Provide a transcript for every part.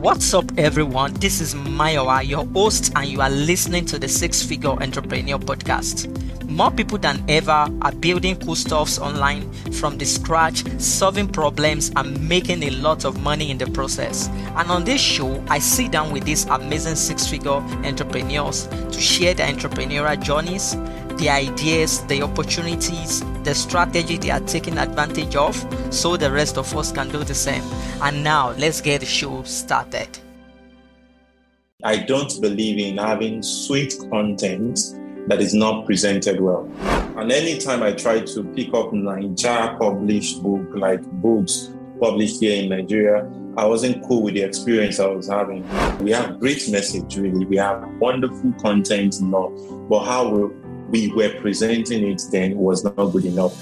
What's up, everyone? This is Mayowa, your host, and you are listening to the Six Figure Entrepreneur Podcast. More people than ever are building cool stuffs online from the scratch, solving problems, and making a lot of money in the process. And on this show, I sit down with these amazing six figure entrepreneurs to share their entrepreneurial journeys, the ideas, the opportunities, the strategy they are taking advantage of, so the rest of us can do the same. And now, let's get the show started. I don't believe in having sweet content that is not presented well. And anytime I try to pick up Niger published book, like books published here in Nigeria, I wasn't cool with the experience I was having. We have great message, really. We have wonderful content, not, but how we were presenting it then was not good enough.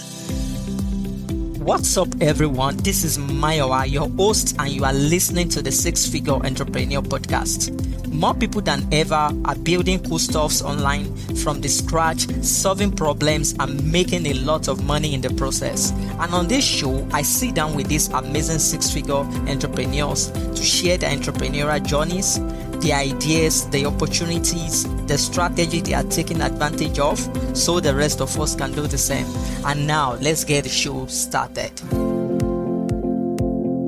What's up, everyone? This is Mayowa, your host, and you are listening to the Six Figure Entrepreneur Podcast. More people than ever are building cool stuffs online from the scratch, solving problems, and making a lot of money in the process. And on this show, I sit down with these amazing six figure entrepreneurs to share their entrepreneurial journeys the ideas, the opportunities, the strategy they are taking advantage of, so the rest of us can do the same. And now, let's get the show started.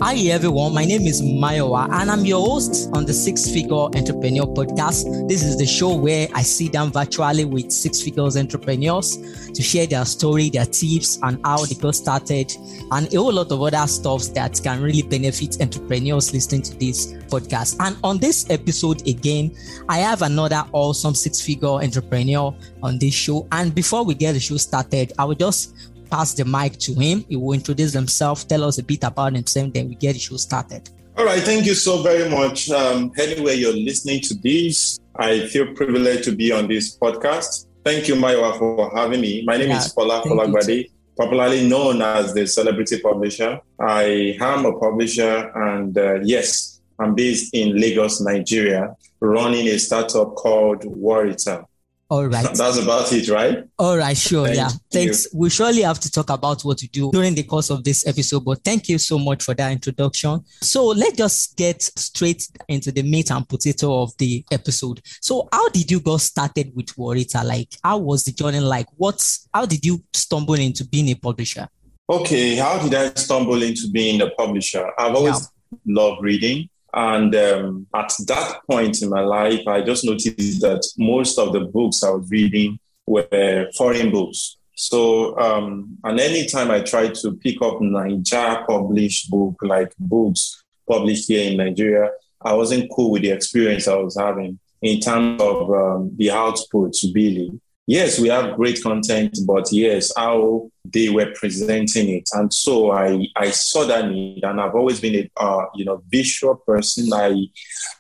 Hi everyone, my name is Mayowa and I'm your host on the Six Figure Entrepreneur Podcast. This is the show where I sit down virtually with six figures entrepreneurs to share their story, their tips, and how they got started, and a whole lot of other stuff that can really benefit entrepreneurs listening to this podcast. And on this episode, again, I have another awesome six figure entrepreneur on this show. And before we get the show started, I will just pass the mic to him. He will introduce himself, tell us a bit about himself, then we get the show started. All right, thank you so very much. Um, anyway, you're listening to this, I feel privileged to be on this podcast. Thank you, Mayowa, for having me. My name yeah, is Fola Folagbade, popularly known as the Celebrity Publisher. I am a publisher, and uh, yes, I'm based in Lagos, Nigeria, running a startup called Worital. All right. That's about it, right? All right, sure. Thank yeah. You. Thanks. We surely have to talk about what you do during the course of this episode, but thank you so much for that introduction. So let's just get straight into the meat and potato of the episode. So how did you get started with Worital? Like, how was the journey like? What's how did you stumble into being a publisher? Okay, how did I stumble into being a publisher? I've always yeah. loved reading. And um, at that point in my life, I just noticed that most of the books I was reading were foreign books. So, um, and anytime I tried to pick up Niger published book, like books published here in Nigeria, I wasn't cool with the experience I was having in terms of um, the output, really yes, we have great content, but yes, how they were presenting it. And so I, I saw that need, and I've always been a uh, you know visual person. I,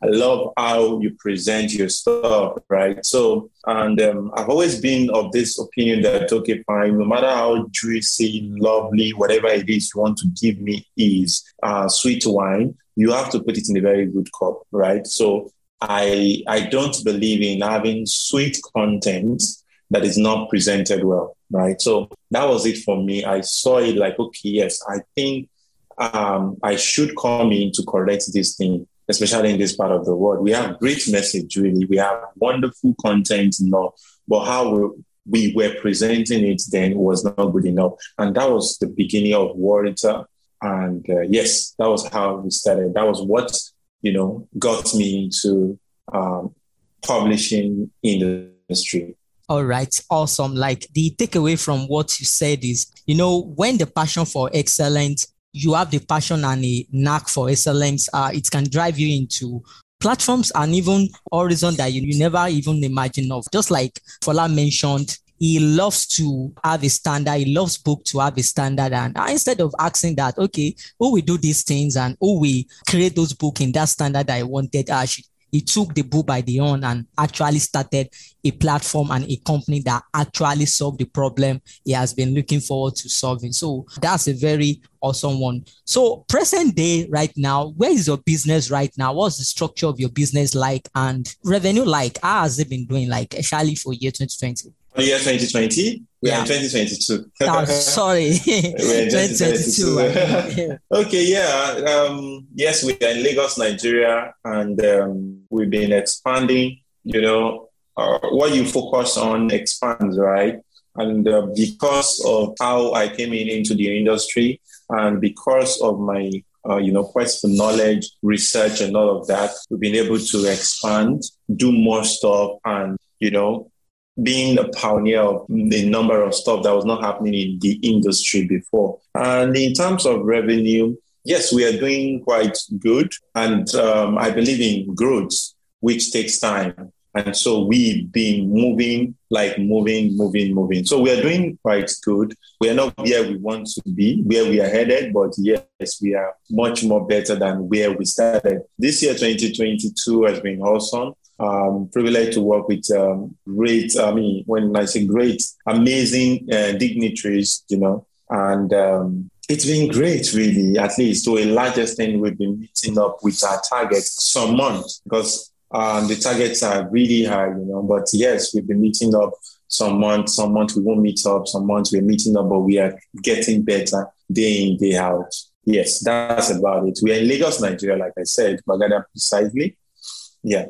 I love how you present your stuff, right? So, and um, I've always been of this opinion that okay, fine, no matter how juicy, lovely, whatever it is you want to give me is uh, sweet wine, you have to put it in a very good cup, right? So. I I don't believe in having sweet content that is not presented well, right? So that was it for me. I saw it like, okay, yes, I think um, I should come in to correct this thing, especially in this part of the world. We have great message, really. We have wonderful content, no, but how we, we were presenting it then was not good enough. And that was the beginning of Worital. And uh, yes, that was how we started. That was what, you know, got me into um, publishing in the industry. All right, awesome. Like the takeaway from what you said is, you know, when the passion for excellence, you have the passion and a knack for excellence, uh, it can drive you into platforms and even horizon that you, you never even imagine of. Just like Fola mentioned, he loves to have a standard. He loves book to have a standard. And instead of asking that, okay, who we do these things and who we create those book in that standard that I wanted, uh, he took the bull by the horn and actually started a platform and a company that actually solved the problem he has been looking forward to solving. So that's a very awesome one. So present day right now, where is your business right now? What's the structure of your business like and revenue like? How has it been doing like actually for year 2020? For year 2020, We're yeah. in 2022. oh, sorry. we're in 2022. okay, yeah. Um, yes, we are in Lagos, Nigeria, and um, we've been expanding. You know, uh, what you focus on expands, right? And uh, because of how I came in into the industry, and because of my uh, you know, quest for knowledge, research, and all of that, we've been able to expand, do more stuff, and you know, being a pioneer of a number of stuff that was not happening in the industry before. And in terms of revenue, yes, we are doing quite good, and um, I believe in growth, which takes time. And so we've been moving, like moving, moving, moving. So we are doing quite good. We are not where we want to be, where we are headed, but yes, we are much more better than where we started. This year, 2022, has been awesome. Um, privileged to work with um, great, I mean, when I say great, amazing uh, dignitaries, you know, and um, it's been great, really, at least to a large extent, we've been meeting up with our targets some months because um, the targets are really high, you know. But yes, we've been meeting up some months, some months we won't meet up, some months we're meeting up, but we are getting better day in, day out. Yes, that's about it. We're in Lagos, Nigeria, like I said, Bagada precisely. Yeah.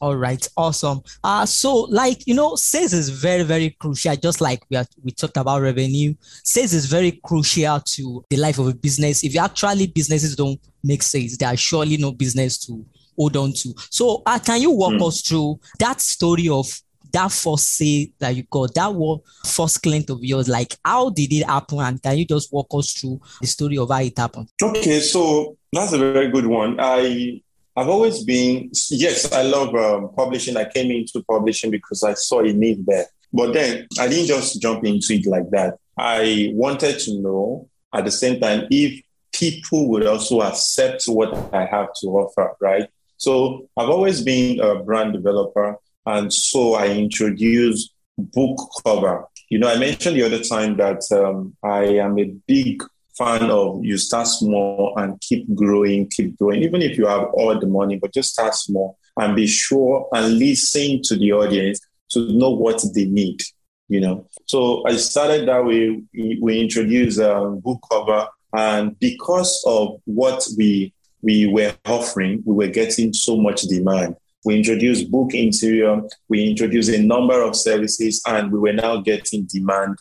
All right, awesome. Uh so like you know, sales is very, very crucial. Just like we are, we talked about revenue, sales is very crucial to the life of a business. If you actually businesses don't make sales, there are surely no business to hold on to. So, uh, can you walk mm. us through that story of that first sale that you got, that was first client of yours? Like, how did it happen? And can you just walk us through the story of how it happened? Okay, so that's a very good one. I I've always been yes, I love um, publishing. I came into publishing because I saw a need there. But then I didn't just jump into it like that. I wanted to know at the same time if people would also accept what I have to offer, right? So I've always been a brand developer. And so I introduced book cover. You know, I mentioned the other time that um, I am a big fan of you start small and keep growing, keep growing, even if you have all the money, but just start small and be sure and listen to the audience to know what they need, you know. So I started that way. We introduced a um, book cover, and because of what we we were offering, we were getting so much demand. We introduced book interior, we introduced a number of services, and we were now getting demand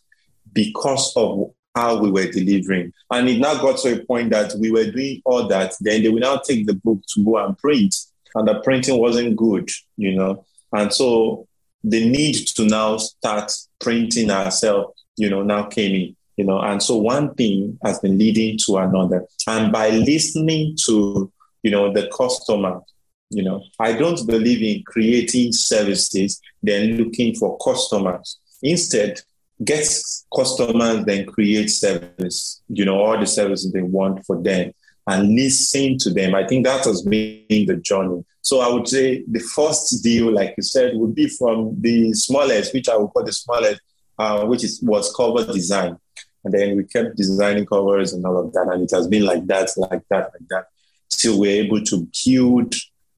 because of how we were delivering. And it now got to a point that we were doing all that. Then they will now take the book to go and print, and the printing wasn't good, you know. And so the need to now start printing ourselves, you know, now came in you know, and so one thing has been leading to another. And by listening to, you know, the customer, you know, I don't believe in creating services, then looking for customers. Instead, get customers, then create service, you know, all the services they want for them and listen to them. I think that has been the journey. So I would say the first deal, like you said, would be from the smallest, which I would call the smallest, uh, which is was cover design. And then we kept designing covers and all of that. And it has been like that, like that, like that, till we're able to build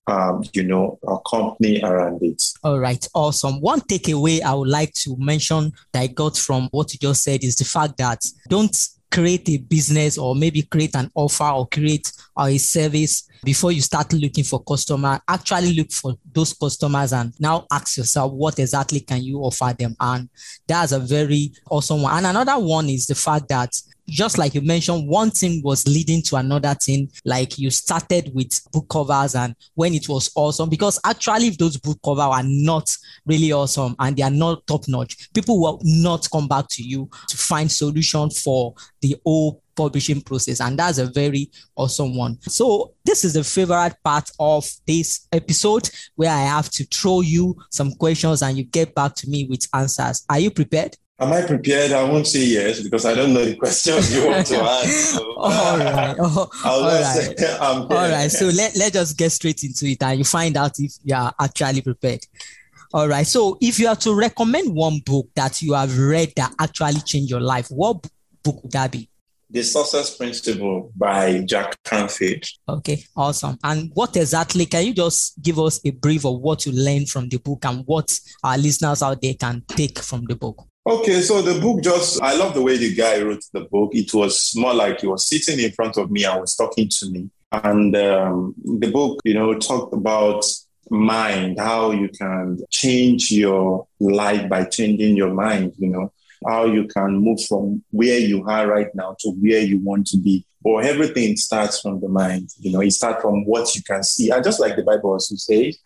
um, you know, a company around it. All right, awesome. One takeaway I would like to mention that I got from what you just said is the fact that don't create a business or maybe create an offer or create a service before you start looking for customer actually look for those customers and now ask yourself what exactly can you offer them and that's a very awesome one and another one is the fact that just like you mentioned, one thing was leading to another thing. Like you started with book covers, and when it was awesome, because actually, if those book covers are not really awesome and they are not top notch, people will not come back to you to find solution for the whole publishing process. And that's a very awesome one. So this is the favorite part of this episode where i have to throw you some questions and you get back to me with answers. Are you prepared Am I prepared? I won't say yes because I don't know the questions you want to ask. So, all right. Uh, oh, all right. all right. So let, let's just get straight into it and you find out if you are actually prepared. All right. So if you have to recommend one book that you have read that actually changed your life, what book would that be? The Success Principle by Jack Canfield. Okay, awesome. And what exactly, can you just give us a brief of what you learned from the book and what our listeners out there can take from the book? Okay, so the book just, I love the way the guy wrote the book. It was more like he was sitting in front of me and was talking to me. And um, the book, you know, talked about mind, how you can change your life by changing your mind, you know, how you can move from where you are right now to where you want to be. Or everything starts from the mind, you know, it starts from what you can see. And just like the Bible also says,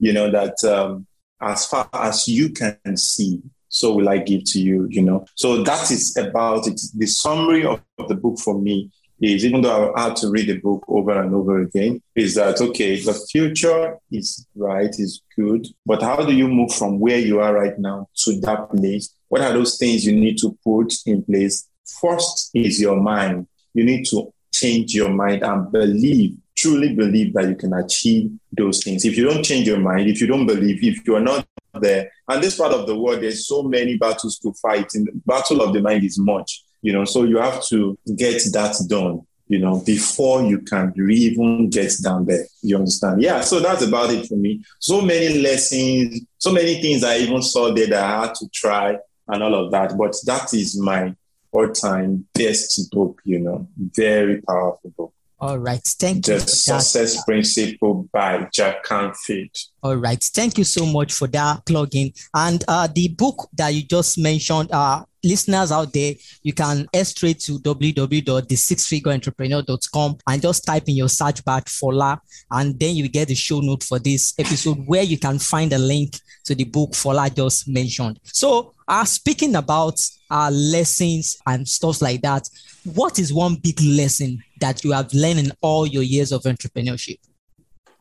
you know, that um, as far as you can see, so will I give to you, you know. So that is about it. The summary of, of the book for me is even though I had to read the book over and over again, is that okay, the future is right, is good, but how do you move from where you are right now to that place? What are those things you need to put in place? First is your mind. You need to change your mind and believe, truly believe that you can achieve those things. If you don't change your mind, if you don't believe, if you are not there, and this part of the world, there's so many battles to fight. And the battle of the mind is much you know, so you have to get that done, you know, before you can even get down there. You understand? Yeah. So that's about it for me. So many lessons, so many things I even saw there that I had to try and all of that. But that is my all-time best book, you know, very powerful book. All right. Thank the you. The Success that. Principle by Jack Canfield. All right. Thank you so much for that plugin. And uh, the book that you just mentioned, uh, listeners out there, you can head straight to www.thesixfigureentrepreneur.com and just type in your search bar Fola, and then you get the show note for this episode where you can find a link to the book Fola just mentioned. So, uh, speaking about uh, lessons and stuff like that, what is one big lesson that you have learned in all your years of entrepreneurship?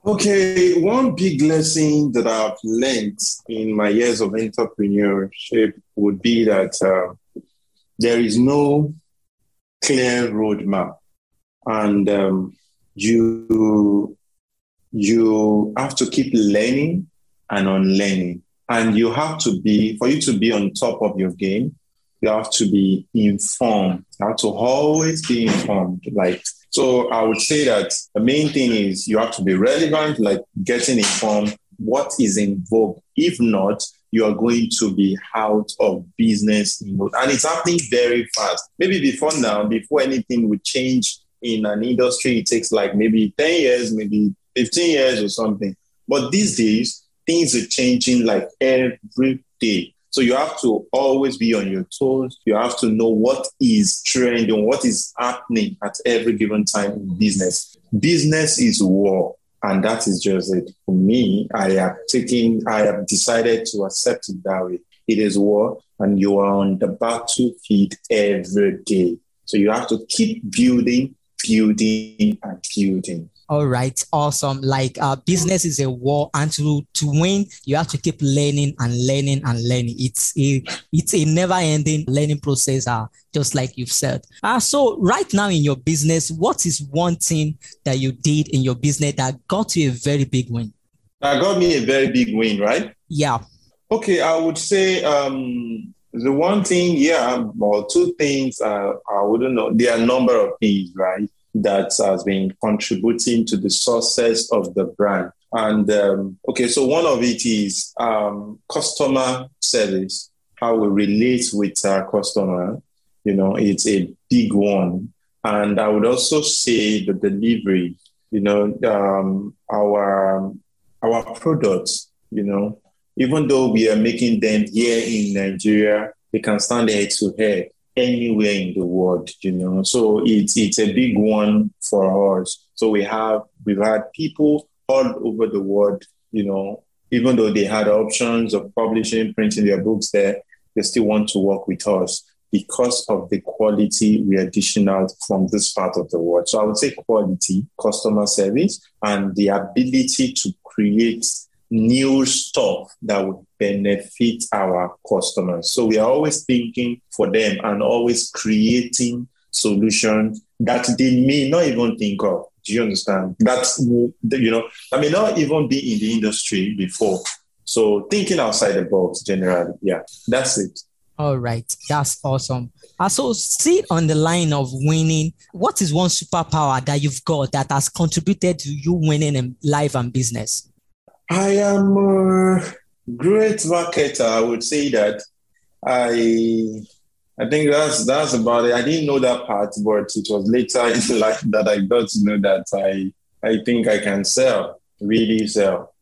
Okay, one big lesson that I've learned in my years of entrepreneurship would be that uh, there is no clear roadmap, and um, you you have to keep learning and unlearning, and you have to be for you to be on top of your game you have to be informed. You have to always be informed. Like, so I would say that the main thing is you have to be relevant, like getting informed what is in vogue. If not, you are going to be out of business. And it's happening very fast. Maybe before now, before anything would change in an industry, it takes like maybe 10 years, maybe 15 years or something. But these days, things are changing like every day. So you have to always be on your toes. You have to know what is trending, what is happening at every given time in business. Business is war. And that is just it. For me, I have taken, I have decided to accept it that way. It is war, and you are on the battlefield every day. So you have to keep building, building, and building. All right, awesome. Like uh, business is a war, and to to win, you have to keep learning and learning and learning. It's a it's a never-ending learning process. Uh, just like you've said. Uh, so right now in your business, what is one thing that you did in your business that got you a very big win? That got me a very big win, right? Yeah. Okay, I would say um, the one thing, yeah, or two things. Uh, I wouldn't know. There are a number of things, right? That has been contributing to the success of the brand. And um, okay, so one of it is um, customer service, how we relate with our customer. You know, it's a big one. And I would also say the delivery, you know, um, our our products, you know, even though we are making them here in Nigeria, they can stand head to head anywhere in the world, you know. So it's it's a big one for us. So we have we've had people all over the world, you know, even though they had options of publishing, printing their books there, they still want to work with us because of the quality we are dishing out from this part of the world. So I would say quality, customer service, and the ability to create new stuff that would benefit our customers. So we are always thinking for them and always creating solutions that they may not even think of. Do you understand? That's, you know, I may not even be in the industry before. So thinking outside the box generally. Yeah, that's it. All right. That's awesome. Uh, so see on the line of winning, what is one superpower that you've got that has contributed to you winning in life and business? I am a great marketer. I would say that I I think that's that's about it. I didn't know that part, but it was later in life that I got to know that I I think I can sell, really sell,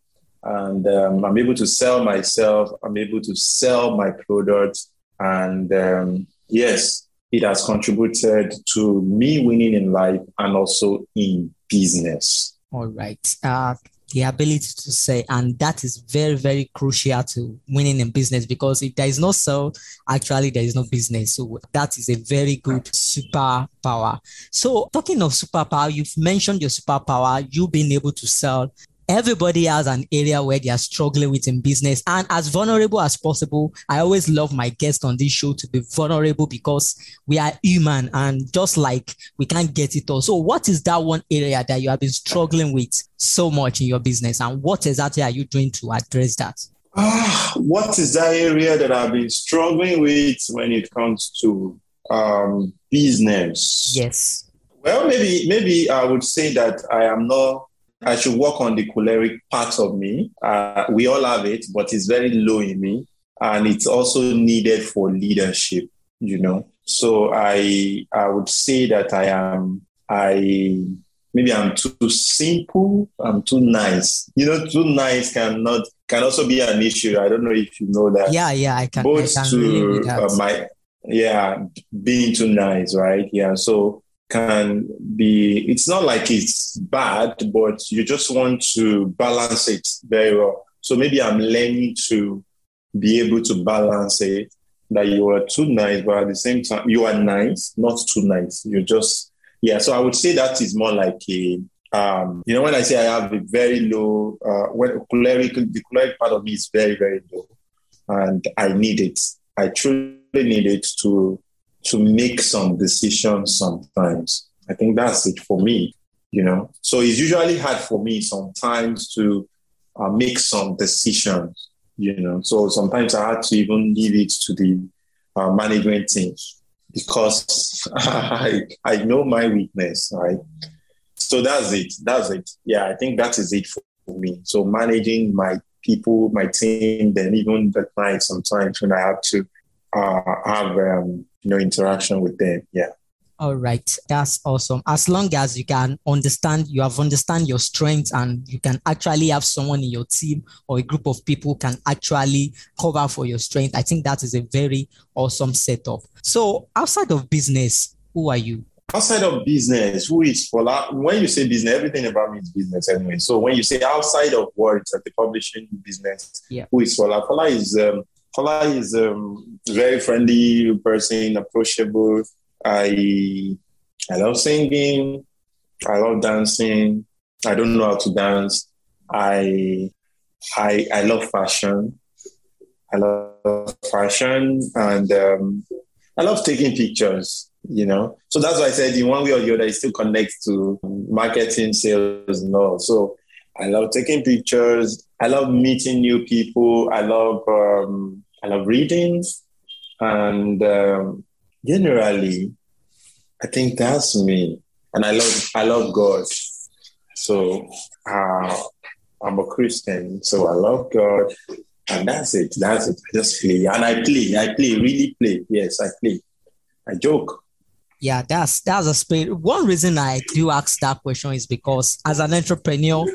and um, I'm able to sell myself. I'm able to sell my product, and um, yes, it has contributed to me winning in life and also in business. All right. Uh, the ability to say, and that is very, very crucial to winning in business because if there is no sell, actually there is no business. So that is a very good superpower. So talking of superpower, you've mentioned your superpower, you being able to sell everybody has an area where they are struggling with in business. And as vulnerable as possible i always love my guests on this show to be vulnerable because we are human and just like we can't get it all. So what is that one area that you have been struggling with so much in your business? And what exactly are you doing to address that? Uh, what is that area that i've been struggling with when it comes to um, business? Yes. Well maybe maybe i would say that i am not I should work on the choleric part of me. Uh, we all have it, but it's very low in me. And it's also needed for leadership, you know. So I I would say that I am I maybe I'm too simple, I'm too nice. You know, too nice cannot can also be an issue. I don't know if you know that. Yeah, yeah, I can. Both I can to uh, my yeah, being too nice, right? Yeah. So can be it's not like it's bad but you just want to balance it very well. So maybe i'm learning to be able to balance it that you are too nice but at the same time you are nice not too nice. You're just yeah so i would say that is more like a um, you know when i say i have a very low uh, when choleric the choleric part of me is very very low and i need it. I truly need it to to make some decisions sometimes. I think that's it for me, you know. So it's usually hard for me sometimes to uh, make some decisions, you know. So sometimes I had to even leave it to the uh, management team because I, I know my weakness, right? So that's it. That's it. Yeah, I think that is it for me. So managing my people, my team, then even the clients sometimes when I have to uh, have um, you know interaction with them. Yeah. All right, that's awesome. As long as you can understand, you have understand your strengths, and you can actually have someone in your team or a group of people can actually cover for your strength. I think that is a very awesome setup. So, outside of business, who are you? Outside of business, who is Fola? When you say business, everything about me is business anyway. So when you say outside of words at the publishing business, yeah. who is Fola? Fola is um, Fola is a very friendly person, approachable. I I love singing. I love dancing. I don't know how to dance. I I I love fashion. I love fashion and um, I love taking pictures. You know, so that's why I said in one way or the other, it still connects to marketing, sales, and all. So I love taking pictures. I love meeting new people. I love um, I love reading, and um, generally, I think that's me. And I love I love God. So uh, I'm a Christian, so I love God, and that's it. That's it. I just play, and I play. I play, really play. Yes, I play. I joke. Yeah, that's that's a spirit. One reason I do ask that question is because as an entrepreneur,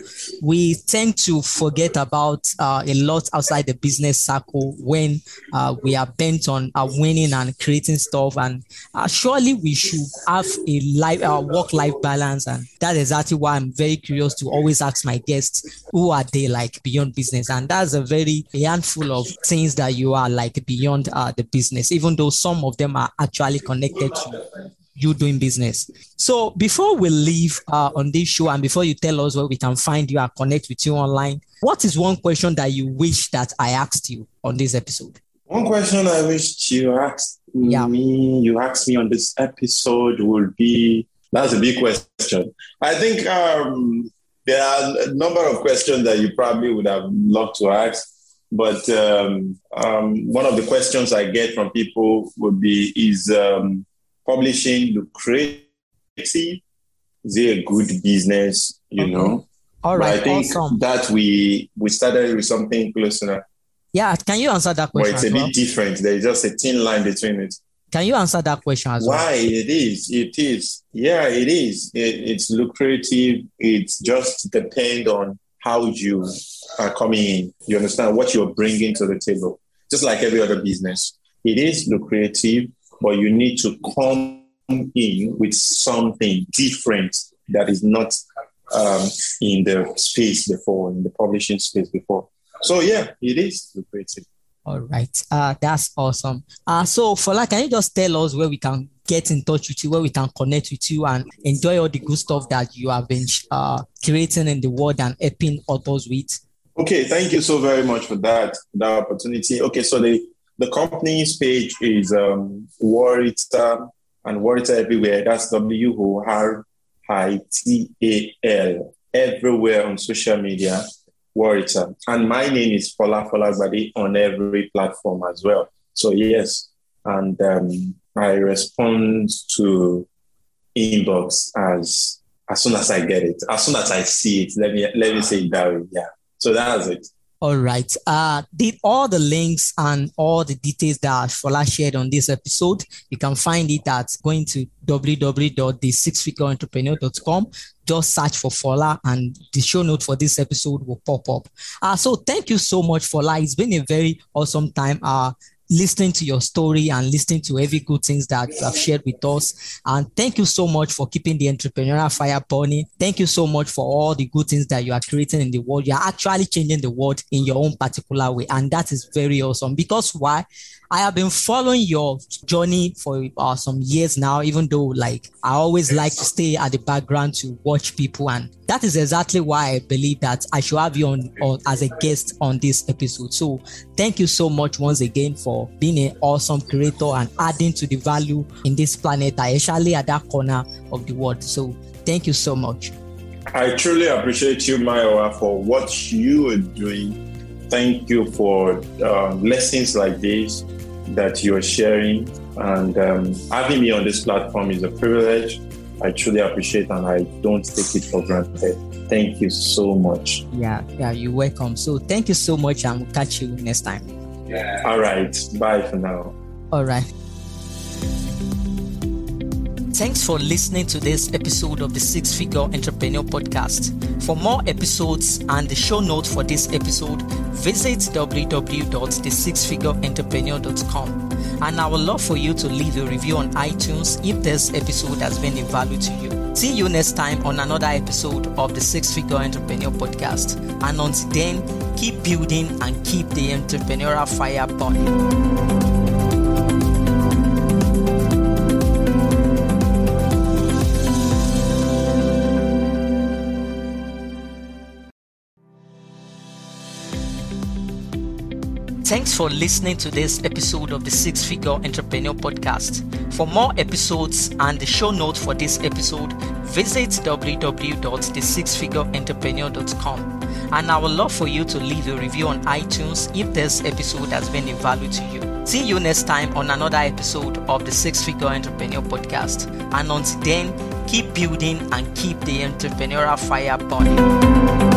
we tend to forget about uh, a lot outside the business circle when uh, we are bent on uh, winning and creating stuff. And uh, surely we should have a life, uh, work-life balance. And that is exactly why I'm very curious to always ask my guests, who are they like beyond business? And that's a very handful of things that you are like beyond uh, the business, even though some of them are actually connected to you doing business. So before we leave uh, on this show and before you tell us where we can find you and connect with you online, what is one question that you wish that I asked you on this episode? One question I wish you asked yeah. me, you asked me on this episode would be, that's a big question. I think um, there are a number of questions that you probably would have loved to ask. But um, um, one of the questions I get from people would be, is um, publishing lucrative? Is it a good business? You know. All right. But I think awesome. that we we started with something close enough. Yeah, can you answer that question? Well, it's a well? bit different. There is just a thin line between it. Can you answer that question as well? Why it is? It is. Yeah, it is. It, it's lucrative. It just depend on how you are coming in. You understand what you're bringing to the table. Just like every other business, it is lucrative, but you need to come in with something different that is not um, in the space before, in the publishing space before. So yeah, it is lucrative. All right. Uh, that's awesome. Uh, so Fola, can you just tell us where we can get in touch with you, where we can connect with you and enjoy all the good stuff that you have been uh, creating in the world and helping others with? Okay, thank you so very much for that, that opportunity. Okay, so the, the company's page is um, Worital and Worital everywhere. That's W O R I T A L everywhere on social media. Worital. And my name is Fola Folagbade on every platform as well. So yes, and um, I respond to inbox as as soon as I get it, as soon as I see it. Let me let me say it that way. Yeah. So that's it. All right. Uh, did all the links and all the details that Fola shared on this episode, you can find it at going to www.the6figureentrepreneur.com. Just search for Fola and the show note for this episode will pop up. Uh, so thank you so much, Fola. It's been a very awesome time. Uh, listening to your story and listening to every good things that you have shared with us. And thank you so much for keeping the entrepreneurial fire burning. Thank you so much for all the good things that you are creating in the world. You are actually changing the world in your own particular way. And that is very awesome because why? I have been following your journey for uh, some years now, even though like I always like to stay at the background to watch people. And that is exactly why I believe that I should have you on, on as a guest on this episode. So thank you so much once again for being an awesome creator and adding to the value in this planet, especially at that corner of the world. So thank you so much. I truly appreciate you, Maya, for what you are doing. Thank you for uh, lessons like this that you're sharing. And um, having me on this platform is a privilege. I truly appreciate and I don't take it for granted. Thank you so much. Yeah, yeah, you're welcome. So thank you so much and we'll catch you next time. Yeah. All right. Bye for now. All right. Thanks for listening to this episode of the Six Figure Entrepreneur Podcast. For more episodes and the show notes for this episode, visit www.thesixfigureentrepreneur.com. And I would love for you to leave a review on iTunes if this episode has been of value to you. See you next time on another episode of the Six Figure Entrepreneur Podcast. And until then, keep building and keep the entrepreneurial fire burning. Thanks for listening to this episode of the Six Figure Entrepreneur Podcast. For more episodes and the show notes for this episode, visit www.thesixfigureentrepreneur.com. And I would love for you to leave a review on iTunes if this episode has been of value to you. See you next time on another episode of the Six Figure Entrepreneur Podcast. And until then, keep building and keep the entrepreneurial fire burning.